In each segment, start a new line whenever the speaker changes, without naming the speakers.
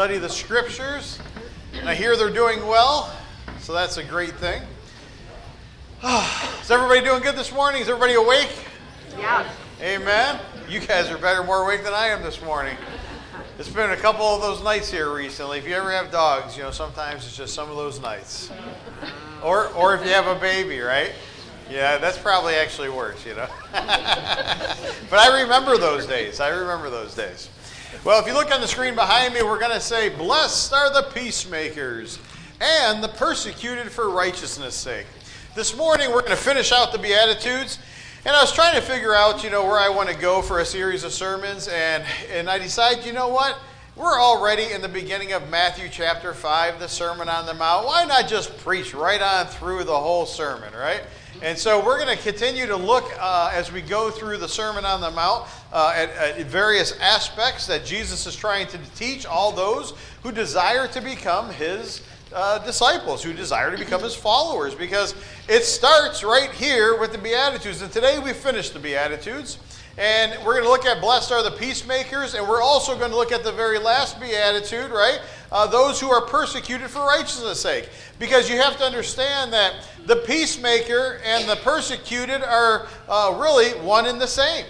study the scriptures. And I hear they're doing well, so that's a great thing. Is everybody doing good this morning? Is everybody awake?
Yeah.
Amen. You guys are better, more awake than I am this morning. It's been a couple of those nights here recently. If you ever have dogs, you know, sometimes it's just some of those nights. Or, or if you have a baby, right? Yeah, that's probably actually worse, you know. but I remember those days. I remember those days. Well, if you look on the screen behind me, we're going to say, Blessed are the peacemakers and the persecuted for righteousness' sake. This morning, we're going to finish out the Beatitudes. And I was trying to figure out, you know, where I want to go for a series of sermons, and, and I decided, you know what? We're already in the beginning of Matthew chapter 5, the Sermon on the Mount. Why not just preach right on through the whole sermon, right? And so we're going to continue to look uh, as we go through the Sermon on the Mount uh, at, at various aspects that Jesus is trying to teach all those who desire to become his uh, disciples who desire to become his followers because it starts right here with the Beatitudes. And today we finished the Beatitudes. And we're going to look at blessed are the peacemakers, and we're also going to look at the very last beatitude, right? Uh, those who are persecuted for righteousness' sake. Because you have to understand that the peacemaker and the persecuted are uh, really one and the same.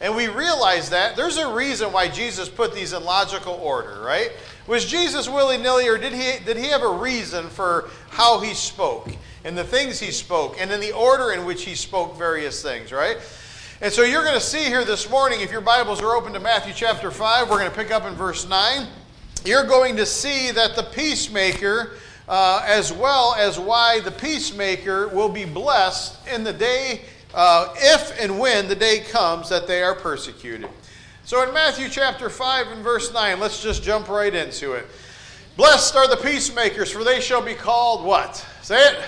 And we realize that there's a reason why Jesus put these in logical order, right? Was Jesus willy nilly, or did he, did he have a reason for how he spoke and the things he spoke and in the order in which he spoke various things, right? And so you're going to see here this morning, if your Bibles are open to Matthew chapter 5, we're going to pick up in verse 9. You're going to see that the peacemaker, uh, as well as why the peacemaker will be blessed in the day, uh, if and when the day comes that they are persecuted. So in Matthew chapter 5 and verse 9, let's just jump right into it. Blessed are the peacemakers, for they shall be called what? Say it.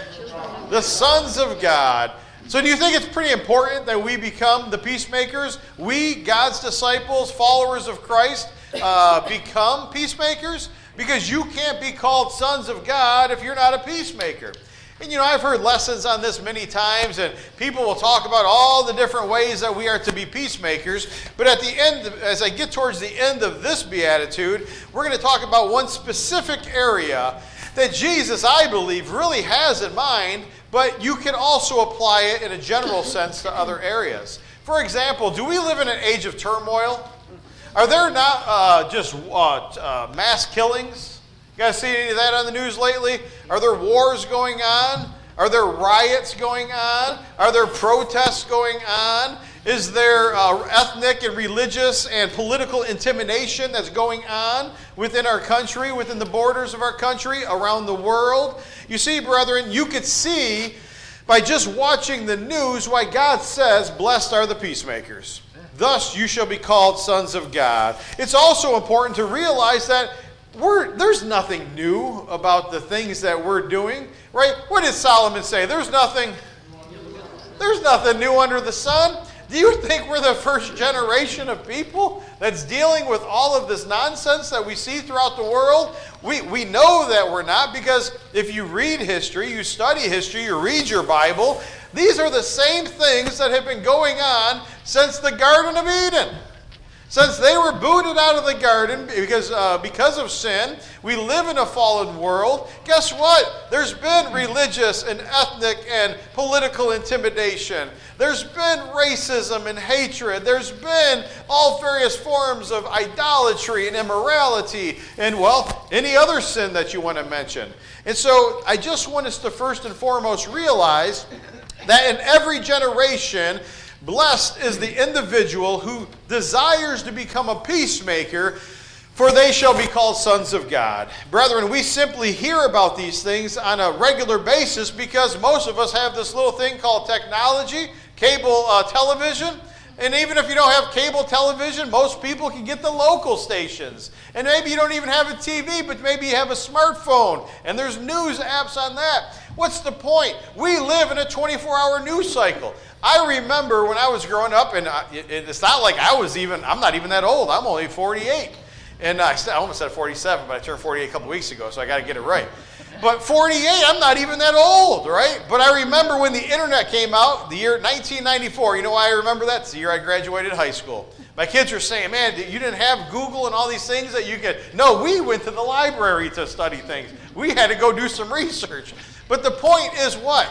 The sons of God. So, do you think it's pretty important that we become the peacemakers? We, God's disciples, followers of Christ, uh, become peacemakers? Because you can't be called sons of God if you're not a peacemaker. And you know, I've heard lessons on this many times, and people will talk about all the different ways that we are to be peacemakers. But at the end, as I get towards the end of this beatitude, we're going to talk about one specific area that Jesus, I believe, really has in mind, but you can also apply it in a general sense to other areas. For example, do we live in an age of turmoil? Are there not uh, just uh, uh, mass killings? You guys see any of that on the news lately? Are there wars going on? Are there riots going on? Are there protests going on? Is there uh, ethnic and religious and political intimidation that's going on within our country, within the borders of our country, around the world? You see, brethren, you could see by just watching the news why God says, Blessed are the peacemakers. Thus you shall be called sons of God. It's also important to realize that we're, there's nothing new about the things that we're doing, right? What did Solomon say? There's nothing, there's nothing new under the sun. Do you think we're the first generation of people that's dealing with all of this nonsense that we see throughout the world? We, we know that we're not because if you read history, you study history, you read your Bible, these are the same things that have been going on since the Garden of Eden. Since they were booted out of the garden because, uh, because of sin, we live in a fallen world. Guess what? There's been religious and ethnic and political intimidation. There's been racism and hatred. There's been all various forms of idolatry and immorality and, well, any other sin that you want to mention. And so I just want us to first and foremost realize that in every generation, Blessed is the individual who desires to become a peacemaker, for they shall be called sons of God. Brethren, we simply hear about these things on a regular basis because most of us have this little thing called technology, cable uh, television. And even if you don't have cable television, most people can get the local stations. And maybe you don't even have a TV, but maybe you have a smartphone, and there's news apps on that. What's the point? We live in a 24 hour news cycle. I remember when I was growing up, and it's not like I was even, I'm not even that old. I'm only 48. And I almost said 47, but I turned 48 a couple weeks ago, so I got to get it right. But 48, I'm not even that old, right? But I remember when the internet came out, the year 1994. You know why I remember that? It's the year I graduated high school. My kids are saying, man, you didn't have Google and all these things that you could. No, we went to the library to study things. We had to go do some research. But the point is what?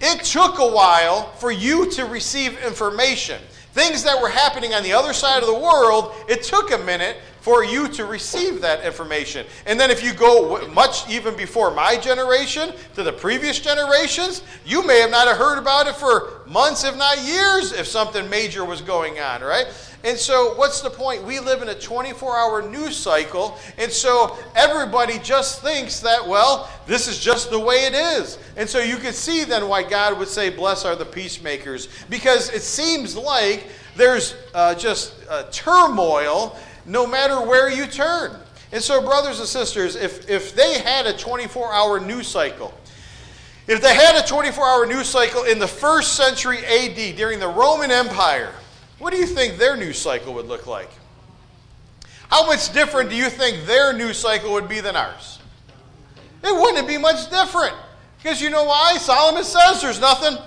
It took a while for you to receive information. Things that were happening on the other side of the world, it took a minute for you to receive that information. And then if you go much even before my generation to the previous generations, you may have not heard about it for months, if not years, if something major was going on, right? And so, what's the point? We live in a 24 hour news cycle, and so everybody just thinks that, well, this is just the way it is. And so, you can see then why God would say, Blessed are the peacemakers, because it seems like there's uh, just uh, turmoil no matter where you turn. And so, brothers and sisters, if, if they had a 24 hour news cycle, if they had a 24 hour news cycle in the first century AD during the Roman Empire, what do you think their news cycle would look like? How much different do you think their news cycle would be than ours? It wouldn't be much different. Because you know why? Solomon says there's nothing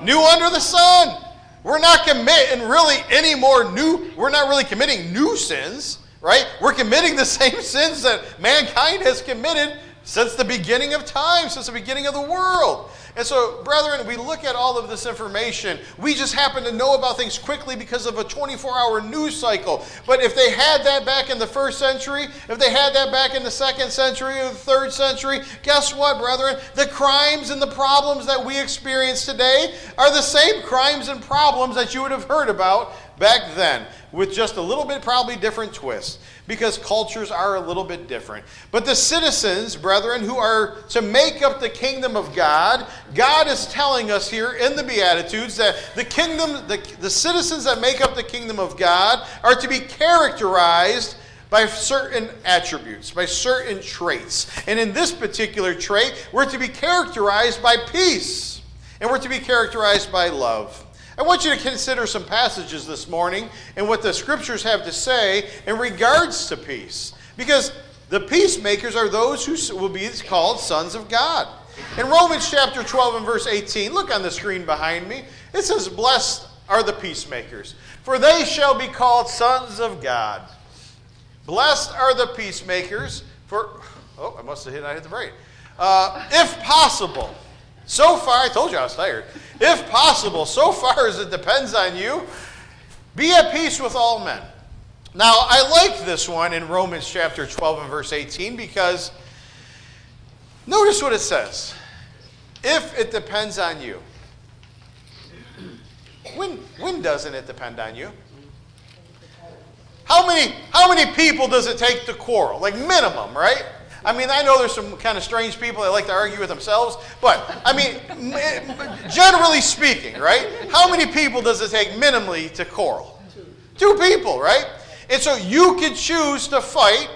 new under the sun. We're not committing really any more new, we're not really committing new sins, right? We're committing the same sins that mankind has committed since the beginning of time, since the beginning of the world. And so, brethren, we look at all of this information. We just happen to know about things quickly because of a 24 hour news cycle. But if they had that back in the first century, if they had that back in the second century or the third century, guess what, brethren? The crimes and the problems that we experience today are the same crimes and problems that you would have heard about back then, with just a little bit probably different twist because cultures are a little bit different. But the citizens, brethren, who are to make up the kingdom of God, God is telling us here in the Beatitudes that the kingdom, the, the citizens that make up the kingdom of God are to be characterized by certain attributes, by certain traits. And in this particular trait, we're to be characterized by peace, and we're to be characterized by love. I want you to consider some passages this morning and what the scriptures have to say in regards to peace. Because the peacemakers are those who will be called sons of God. In Romans chapter 12 and verse 18, look on the screen behind me. It says, Blessed are the peacemakers, for they shall be called sons of God. Blessed are the peacemakers, for. Oh, I must have hit, I hit the brake. Uh, if possible, so far, I told you I was tired. If possible, so far as it depends on you, be at peace with all men. Now, I like this one in Romans chapter 12 and verse 18 because notice what it says. If it depends on you. When, when doesn't it depend on you? How many, how many people does it take to quarrel? Like minimum, right? I mean, I know there's some kind of strange people that like to argue with themselves, but I mean, eh, generally speaking, right? How many people does it take minimally to quarrel? Two people, right? And so you could choose to fight,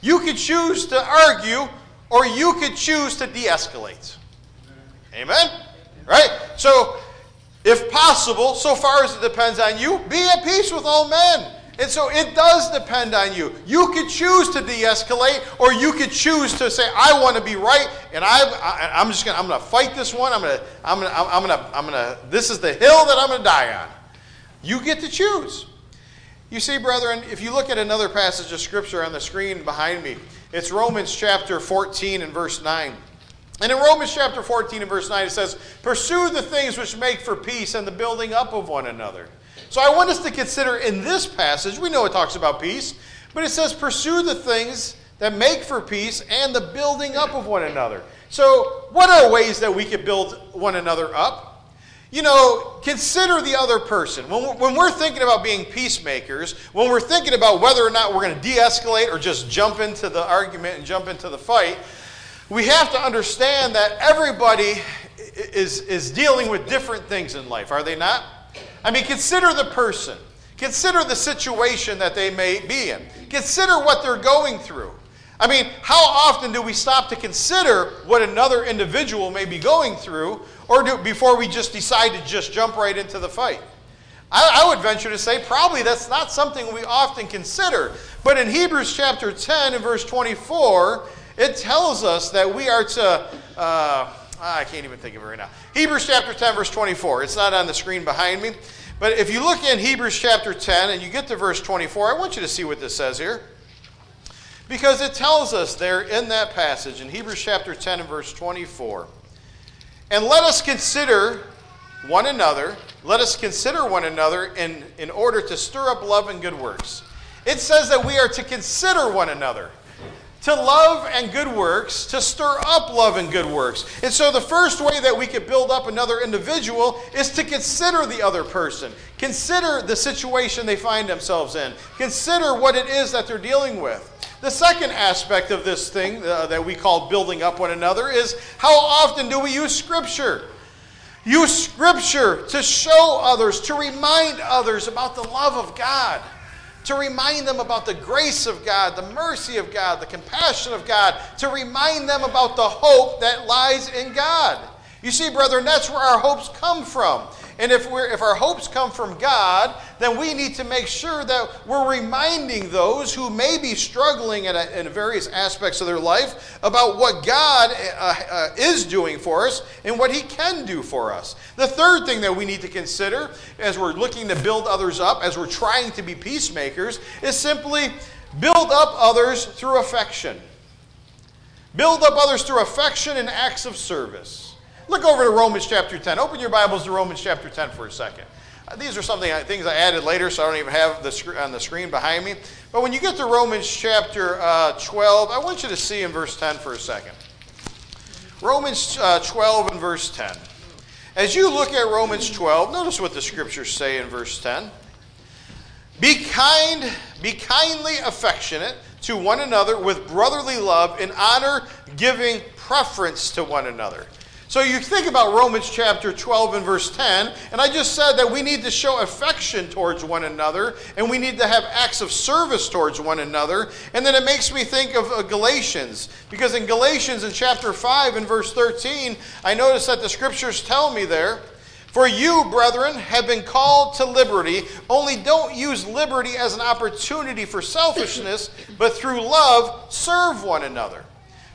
you could choose to argue, or you could choose to de escalate. Amen? Right? So, if possible, so far as it depends on you, be at peace with all men. And so it does depend on you. You could choose to de-escalate, or you could choose to say, "I want to be right, and I, I, am just gonna, fight this one. I'm gonna, I'm gonna, I'm gonna, I'm gonna. This is the hill that I'm gonna die on." You get to choose. You see, brethren, if you look at another passage of scripture on the screen behind me, it's Romans chapter 14 and verse 9. And in Romans chapter 14 and verse 9, it says, Pursue the things which make for peace and the building up of one another. So I want us to consider in this passage, we know it talks about peace, but it says, pursue the things that make for peace and the building up of one another. So, what are ways that we could build one another up? You know, consider the other person. When we're, thinking about being peacemakers, when we're thinking about whether or not we're going to de escalate or just jump into the argument and jump into the fight, we have to understand that everybody is, is dealing with different things in life, are they not? I mean, consider the person. Consider the situation that they may be in. Consider what they're going through. I mean, how often do we stop to consider what another individual may be going through or do, before we just decide to just jump right into the fight? I, I would venture to say probably that's not something we often consider. But in Hebrews chapter 10 and verse 24, it tells us that we are to. Uh, Ah, I can't even think of it right now. Hebrews chapter 10, verse 24. It's not on the screen behind me. But if you look in Hebrews chapter 10 and you get to verse 24, I want you to see what this says here. Because it tells us there in that passage, in Hebrews chapter 10 and verse 24, and let us consider one another, let us consider one another in, in order to stir up love and good works. It says that we are to consider one another to love and good works, to stir up love and good works. And so the first way that we could build up another individual is to consider the other person. Consider the situation they find themselves in. Consider what it is that they're dealing with. The second aspect of this thing uh, that we call building up one another is how often do we use Scripture? Use Scripture to show others, to remind others about the love of God to remind them about the grace of God, the mercy of God, the compassion of God, to remind them about the hope that lies in God. You see, brethren, that's where our hopes come from. And if, we're, if our hopes come from God, then we need to make sure that we're reminding those who may be struggling in, a, in various aspects of their life about what God uh, uh, is doing for us and what He can do for us. The third thing that we need to consider as we're looking to build others up, as we're trying to be peacemakers, is simply build up others through affection. Build up others through affection and acts of service. Look over to Romans chapter 10. Open your Bibles to Romans chapter 10 for a second. Uh, these are something things I added later, so I don't even have the on the screen behind me. But when you get to Romans chapter uh, 12, I want you to see in verse 10 for a second. Romans uh, 12 and verse 10. As you look at Romans 12, notice what the scriptures say in verse 10. Be kind, be kindly affectionate to one another with brotherly love and honor, giving preference to one another. So you think about Romans chapter 12 and verse 10, and I just said that we need to show affection towards one another, and we need to have acts of service towards one another. And then it makes me think of uh, Galatians, because in Galatians in chapter 5 and verse 13, I notice that the scriptures tell me there, for you, brethren, have been called to liberty, only don't use liberty as an opportunity for selfishness, but through love serve one another.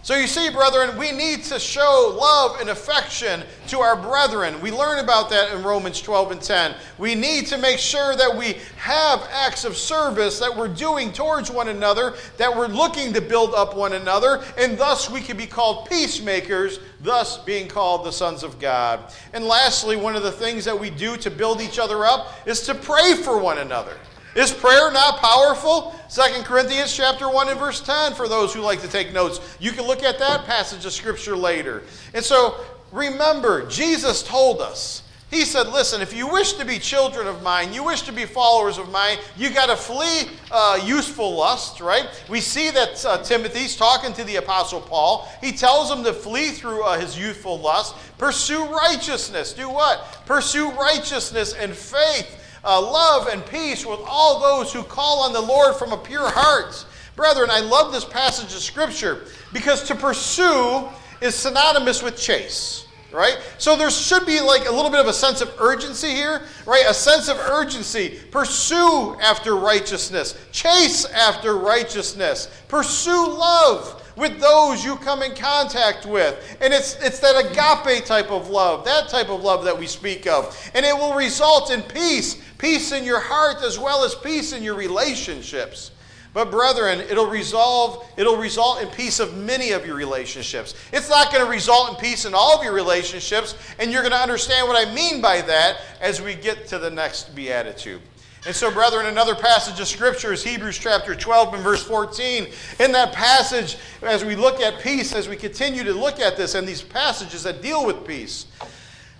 So you see, brethren, we need to show love and affection to our brethren. We learn about that in Romans 12 and 10. We need to make sure that we have acts of service that we're doing towards one another, that we're looking to build up one another, and thus we can be called peacemakers, thus being called the sons of God. And lastly, one of the things that we do to build each other up is to pray for one another. Is prayer not powerful? 2 Corinthians chapter 1 and verse 10 for those who like to take notes. You can look at that passage of scripture later. And so remember, Jesus told us. He said, Listen, if you wish to be children of mine, you wish to be followers of mine, you got to flee uh, useful lust, right? We see that uh, Timothy's talking to the Apostle Paul. He tells him to flee through uh, his youthful lust. Pursue righteousness. Do what? Pursue righteousness and faith uh, love and peace with all those who call on the Lord from a pure heart. Brethren, I love this passage of Scripture because to pursue is synonymous with chase right? So there should be like a little bit of a sense of urgency here, right? A sense of urgency. Pursue after righteousness, chase after righteousness, pursue love with those you come in contact with. And it's, it's that agape type of love, that type of love that we speak of. And it will result in peace peace in your heart as well as peace in your relationships. But brethren, it'll resolve it'll result in peace of many of your relationships. It's not going to result in peace in all of your relationships, and you're going to understand what I mean by that as we get to the next beatitude. And so, brethren, another passage of Scripture is Hebrews chapter 12 and verse 14. In that passage, as we look at peace, as we continue to look at this and these passages that deal with peace,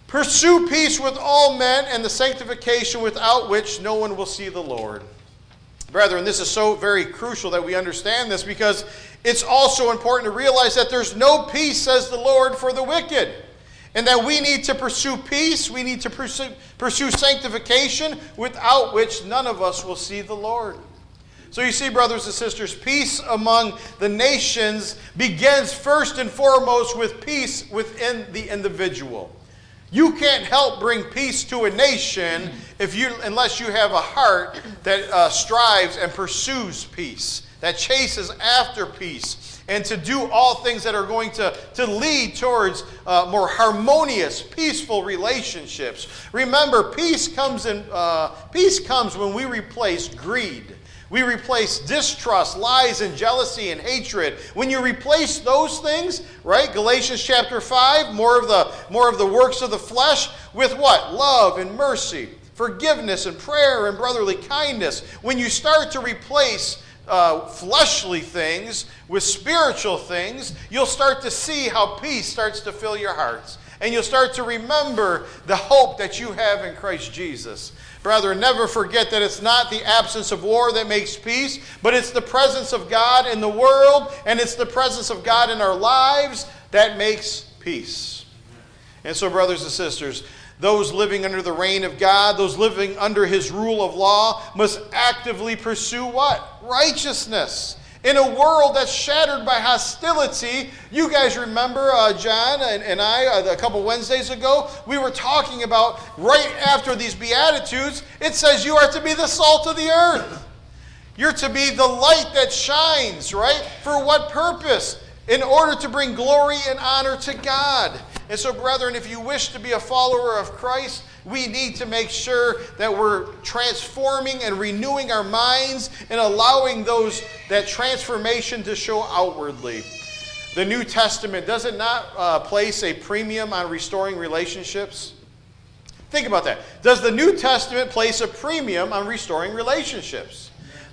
Pursue peace with all men and the sanctification without which no one will see the Lord. Brethren, this is so very crucial that we understand this because it's also important to realize that there's no peace, says the Lord, for the wicked. And that we need to pursue peace, we need to pursue, pursue sanctification, without which none of us will see the Lord. So you see, brothers and sisters, peace among the nations begins first and foremost with peace within the individual. You can't help bring peace to a nation if you, unless you have a heart that uh, strives and pursues peace, that chases after peace. And to do all things that are going to, to lead towards uh, more harmonious, peaceful relationships. Remember, peace comes, in, uh, peace comes when we replace greed. We replace distrust, lies, and jealousy and hatred. When you replace those things, right? Galatians chapter 5, more of the more of the works of the flesh with what? Love and mercy, forgiveness and prayer and brotherly kindness. When you start to replace uh, fleshly things with spiritual things, you'll start to see how peace starts to fill your hearts. And you'll start to remember the hope that you have in Christ Jesus. Brother, never forget that it's not the absence of war that makes peace, but it's the presence of God in the world, and it's the presence of God in our lives that makes peace. And so, brothers and sisters, those living under the reign of God, those living under his rule of law, must actively pursue what? Righteousness. In a world that's shattered by hostility, you guys remember uh, John and, and I uh, a couple Wednesdays ago? We were talking about right after these Beatitudes, it says you are to be the salt of the earth. You're to be the light that shines, right? For what purpose? In order to bring glory and honor to God. And so, brethren, if you wish to be a follower of Christ, we need to make sure that we're transforming and renewing our minds and allowing those that transformation to show outwardly. The New Testament does it not uh, place a premium on restoring relationships? Think about that. Does the New Testament place a premium on restoring relationships?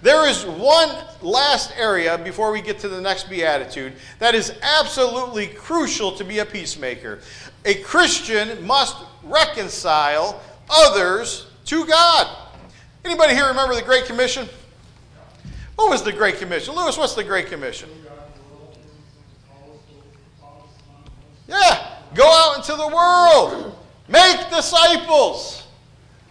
There is one last area before we get to the next beatitude that is absolutely crucial to be a peacemaker. A Christian must reconcile others to God. Anybody here remember the Great Commission? What was the Great Commission? Lewis, what's the Great Commission? Yeah, go out into the world. Make disciples.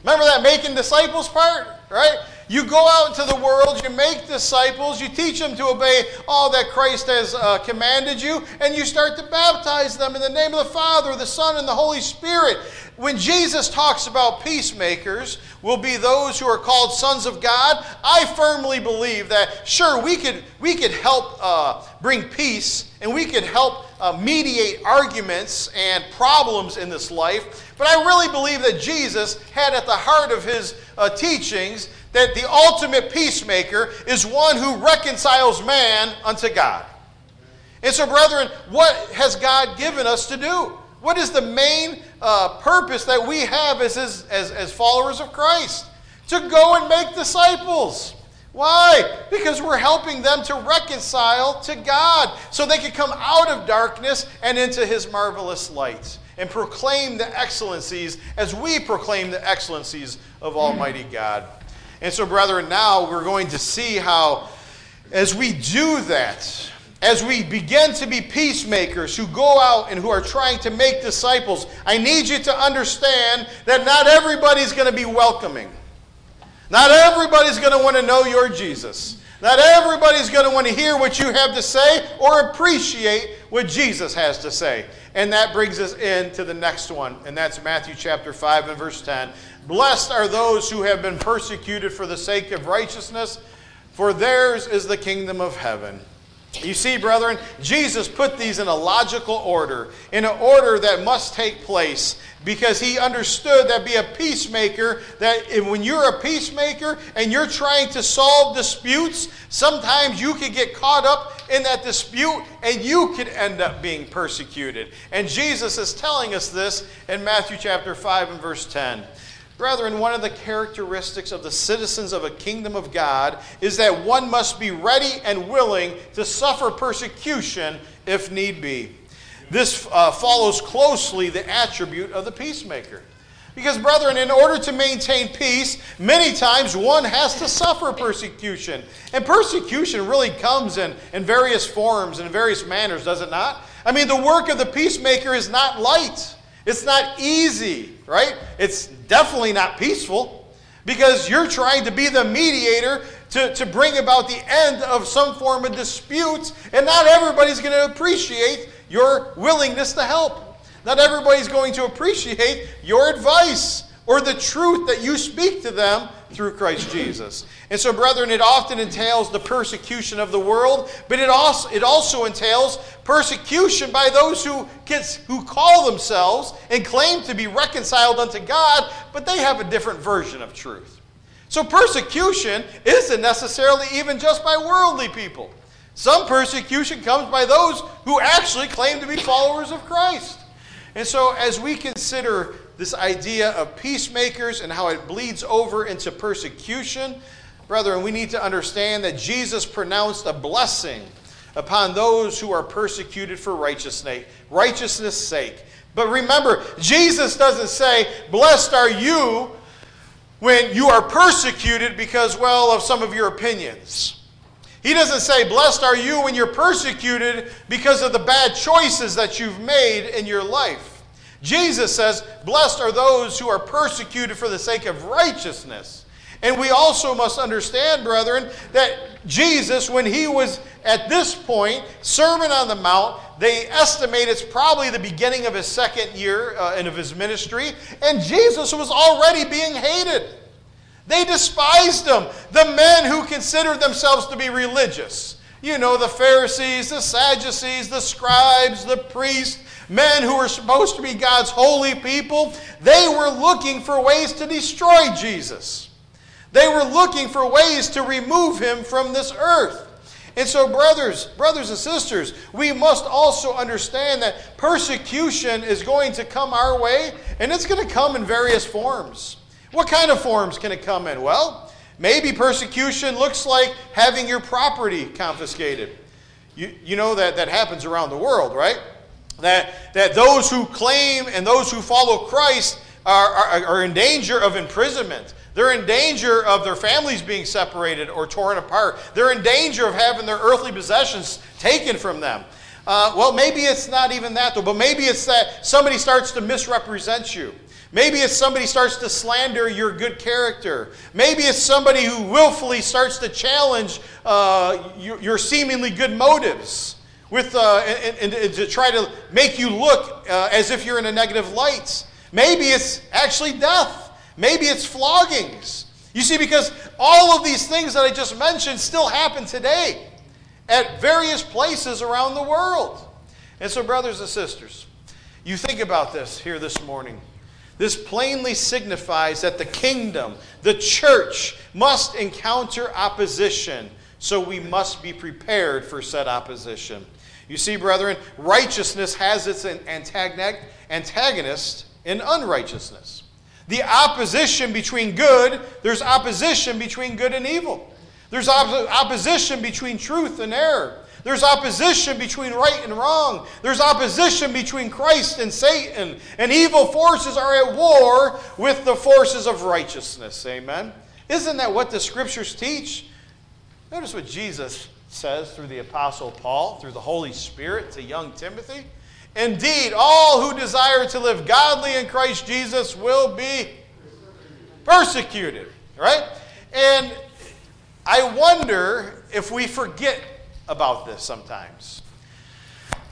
Remember that making disciples part, right? You go out into the world, you make disciples, you teach them to obey all that Christ has uh, commanded you, and you start to baptize them in the name of the Father, the Son, and the Holy Spirit. When Jesus talks about peacemakers, will be those who are called sons of God. I firmly believe that sure we could we could help uh, bring peace and we could help uh, mediate arguments and problems in this life. But I really believe that Jesus had at the heart of his uh, teachings that the ultimate peacemaker is one who reconciles man unto God. And so, brethren, what has God given us to do? What is the main uh, purpose that we have as, his, as, as followers of Christ? To go and make disciples. Why? Because we're helping them to reconcile to God so they can come out of darkness and into His marvelous light and proclaim the excellencies as we proclaim the excellencies of Almighty God. And so, brethren, now we're going to see how, as we do that, as we begin to be peacemakers who go out and who are trying to make disciples, I need you to understand that not everybody's going to be welcoming. Not everybody's going to want to know your Jesus. Not everybody's going to want to hear what you have to say or appreciate what Jesus has to say. And that brings us into the next one, and that's Matthew chapter 5 and verse 10. Blessed are those who have been persecuted for the sake of righteousness, for theirs is the kingdom of heaven. You see, brethren, Jesus put these in a logical order, in an order that must take place, because he understood that be a peacemaker, that when you're a peacemaker and you're trying to solve disputes, sometimes you could get caught up in that dispute and you could end up being persecuted. And Jesus is telling us this in Matthew chapter 5 and verse 10. Brethren, one of the characteristics of the citizens of a kingdom of God is that one must be ready and willing to suffer persecution if need be. This uh, follows closely the attribute of the peacemaker. Because, brethren, in order to maintain peace, many times one has to suffer persecution. And persecution really comes in, in various forms and various manners, does it not? I mean, the work of the peacemaker is not light. It's not easy, right? It's definitely not peaceful because you're trying to be the mediator to, to bring about the end of some form of dispute, and not everybody's going to appreciate your willingness to help. Not everybody's going to appreciate your advice or the truth that you speak to them through Christ Jesus. And so, brethren, it often entails the persecution of the world, but it also, it also entails persecution by those who, gets, who call themselves and claim to be reconciled unto God, but they have a different version of truth. So, persecution isn't necessarily even just by worldly people. Some persecution comes by those who actually claim to be followers of Christ. And so, as we consider this idea of peacemakers and how it bleeds over into persecution, brethren, we need to understand that Jesus pronounced a blessing upon those who are persecuted for righteousness, righteousness' sake. But remember, Jesus doesn't say, Blessed are you when you are persecuted because, well, of some of your opinions. He doesn't say, Blessed are you when you're persecuted because of the bad choices that you've made in your life. Jesus says, Blessed are those who are persecuted for the sake of righteousness. And we also must understand, brethren, that Jesus, when he was at this point, Sermon on the Mount, they estimate it's probably the beginning of his second year uh, and of his ministry, and Jesus was already being hated. They despised him, the men who considered themselves to be religious. You know, the Pharisees, the Sadducees, the scribes, the priests, men who were supposed to be God's holy people, they were looking for ways to destroy Jesus. They were looking for ways to remove him from this earth. And so, brothers, brothers and sisters, we must also understand that persecution is going to come our way, and it's going to come in various forms. What kind of forms can it come in? Well, maybe persecution looks like having your property confiscated. You, you know that that happens around the world, right? That, that those who claim and those who follow Christ are, are, are in danger of imprisonment. They're in danger of their families being separated or torn apart. They're in danger of having their earthly possessions taken from them. Uh, well, maybe it's not even that, though, but maybe it's that somebody starts to misrepresent you. Maybe it's somebody starts to slander your good character. Maybe it's somebody who willfully starts to challenge uh, your, your seemingly good motives with, uh, and, and, to try to make you look uh, as if you're in a negative light. Maybe it's actually death. Maybe it's floggings. You see, because all of these things that I just mentioned still happen today at various places around the world. And so, brothers and sisters, you think about this here this morning. This plainly signifies that the kingdom, the church, must encounter opposition, so we must be prepared for said opposition. You see, brethren, righteousness has its antagonist in unrighteousness. The opposition between good, there's opposition between good and evil. There's op- opposition between truth and error. There's opposition between right and wrong. There's opposition between Christ and Satan. And evil forces are at war with the forces of righteousness. Amen. Isn't that what the scriptures teach? Notice what Jesus says through the Apostle Paul, through the Holy Spirit to young Timothy. Indeed, all who desire to live godly in Christ Jesus will be persecuted. Right? And I wonder if we forget about this sometimes.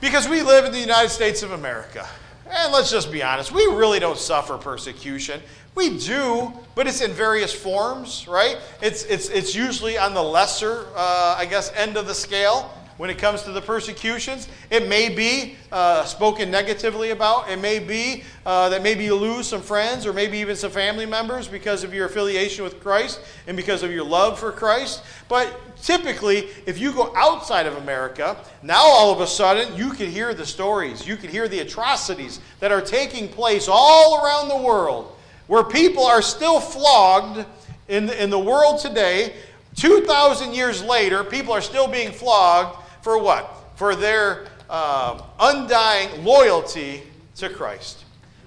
Because we live in the United States of America. And let's just be honest, we really don't suffer persecution. We do, but it's in various forms, right? It's, it's, it's usually on the lesser, uh, I guess, end of the scale when it comes to the persecutions. It may be uh, spoken negatively about. It may be uh, that maybe you lose some friends or maybe even some family members because of your affiliation with Christ and because of your love for Christ. But typically, if you go outside of America, now all of a sudden you can hear the stories, you can hear the atrocities that are taking place all around the world where people are still flogged in the, in the world today. 2,000 years later, people are still being flogged for what? For their uh, undying loyalty to Christ.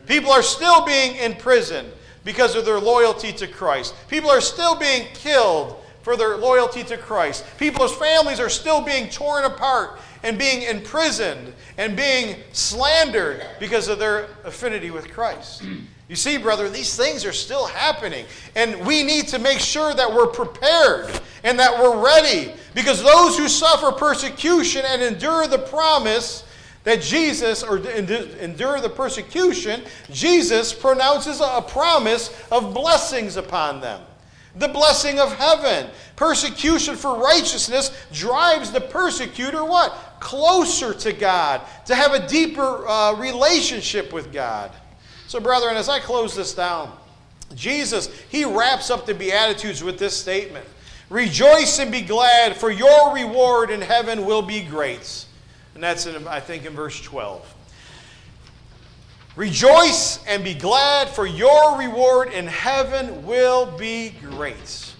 People are still being imprisoned because of their loyalty to Christ. People are still being killed for their loyalty to Christ. People's families are still being torn apart and being imprisoned and being slandered because of their affinity with Christ. You see, brother, these things are still happening. And we need to make sure that we're prepared and that we're ready. Because those who suffer persecution and endure the promise that Jesus, or endure the persecution, Jesus pronounces a promise of blessings upon them. the blessing of heaven. Persecution for righteousness drives the persecutor what? Closer to God, to have a deeper uh, relationship with God. So, brethren, as I close this down, Jesus, he wraps up the Beatitudes with this statement Rejoice and be glad, for your reward in heaven will be great. And that's, in, I think, in verse 12. Rejoice and be glad, for your reward in heaven will be great.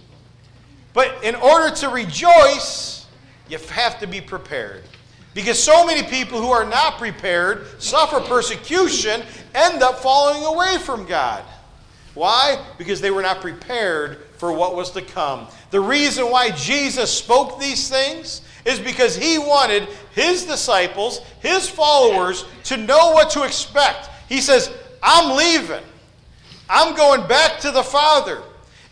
But in order to rejoice, you have to be prepared. Because so many people who are not prepared, suffer persecution, end up falling away from God. Why? Because they were not prepared for what was to come. The reason why Jesus spoke these things is because he wanted his disciples, his followers, to know what to expect. He says, I'm leaving. I'm going back to the Father.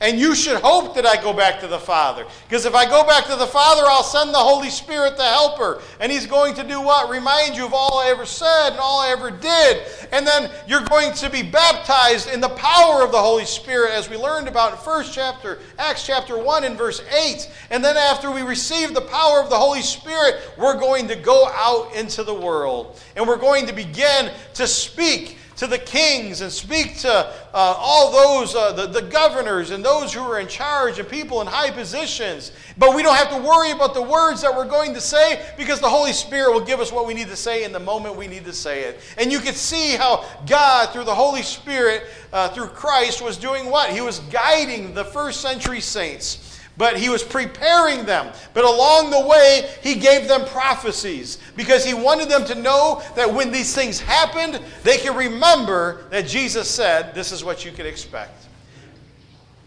And you should hope that I go back to the Father. Because if I go back to the Father, I'll send the Holy Spirit, the Helper. And He's going to do what? Remind you of all I ever said and all I ever did. And then you're going to be baptized in the power of the Holy Spirit, as we learned about in first chapter, Acts chapter 1 and verse 8. And then after we receive the power of the Holy Spirit, we're going to go out into the world. And we're going to begin to speak to the kings and speak to uh, all those, uh, the, the governors and those who are in charge and people in high positions. But we don't have to worry about the words that we're going to say because the Holy Spirit will give us what we need to say in the moment we need to say it. And you can see how God, through the Holy Spirit, uh, through Christ, was doing what? He was guiding the first century saints but he was preparing them. But along the way, he gave them prophecies because he wanted them to know that when these things happened, they can remember that Jesus said, This is what you can expect.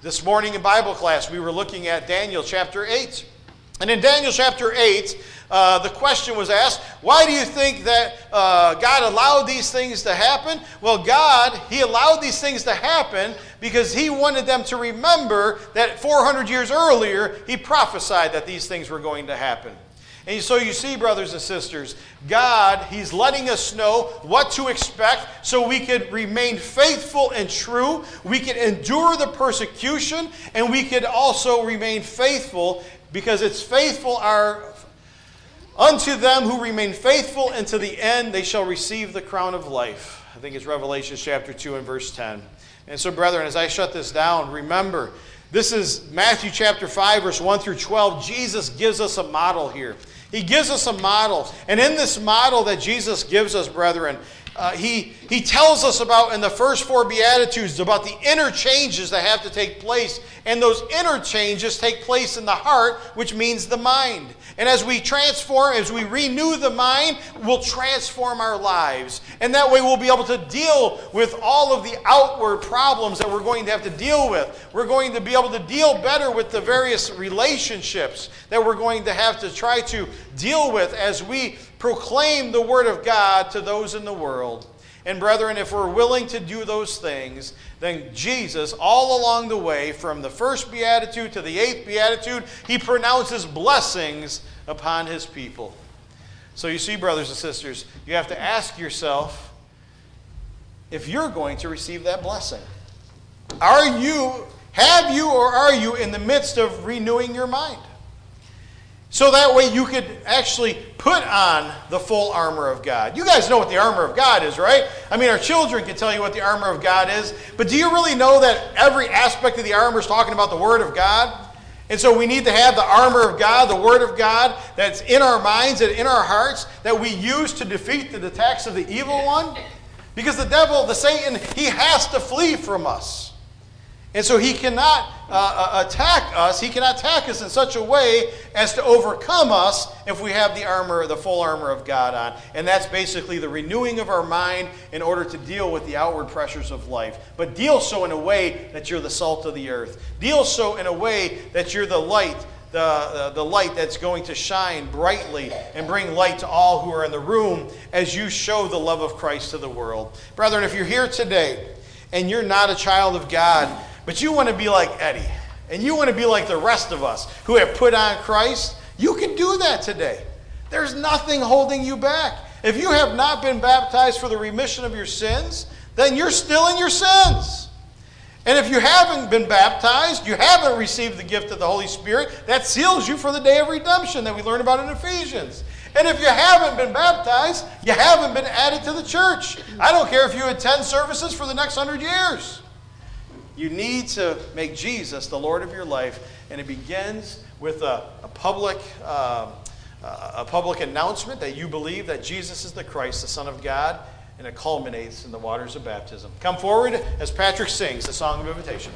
This morning in Bible class, we were looking at Daniel chapter 8. And in Daniel chapter 8, uh, the question was asked, why do you think that uh, God allowed these things to happen? Well, God, He allowed these things to happen because He wanted them to remember that 400 years earlier, He prophesied that these things were going to happen. And so you see, brothers and sisters, God, He's letting us know what to expect so we could remain faithful and true. We can endure the persecution, and we could also remain faithful because it's faithful are Unto them who remain faithful unto the end, they shall receive the crown of life. I think it's Revelation chapter 2 and verse 10. And so, brethren, as I shut this down, remember, this is Matthew chapter 5, verse 1 through 12. Jesus gives us a model here. He gives us a model. And in this model that Jesus gives us, brethren, uh, he, he tells us about in the first four Beatitudes about the interchanges that have to take place. And those interchanges take place in the heart, which means the mind. And as we transform, as we renew the mind, we'll transform our lives. And that way we'll be able to deal with all of the outward problems that we're going to have to deal with. We're going to be able to deal better with the various relationships that we're going to have to try to deal with as we proclaim the Word of God to those in the world. And brethren, if we're willing to do those things, then Jesus, all along the way, from the first beatitude to the eighth beatitude, he pronounces blessings upon his people. So you see, brothers and sisters, you have to ask yourself if you're going to receive that blessing. Are you, have you, or are you in the midst of renewing your mind? So that way you could actually put on the full armor of God. You guys know what the armor of God is, right? I mean, our children can tell you what the armor of God is, but do you really know that every aspect of the armor is talking about the Word of God? And so we need to have the armor of God, the Word of God, that's in our minds and in our hearts that we use to defeat the attacks of the evil one. Because the devil, the Satan, he has to flee from us. And so he cannot uh, uh, attack us. He cannot attack us in such a way as to overcome us if we have the armor, the full armor of God on. And that's basically the renewing of our mind in order to deal with the outward pressures of life. But deal so in a way that you're the salt of the earth. Deal so in a way that you're the light the, the, the, light that's going to shine brightly and bring light to all who are in the room as you show the love of Christ to the world. Brethren, if you're here today and you're not a child of God, but you want to be like Eddie, and you want to be like the rest of us who have put on Christ, you can do that today. There's nothing holding you back. If you have not been baptized for the remission of your sins, then you're still in your sins. And if you haven't been baptized, you haven't received the gift of the Holy Spirit, that seals you for the day of redemption that we learn about in Ephesians. And if you haven't been baptized, you haven't been added to the church. I don't care if you attend services for the next hundred years. You need to make Jesus the Lord of your life, and it begins with a, a public. Uh, a public announcement that you believe that Jesus is the Christ, the Son of God, and it culminates in the waters of baptism. Come forward as Patrick sings the song of invitation.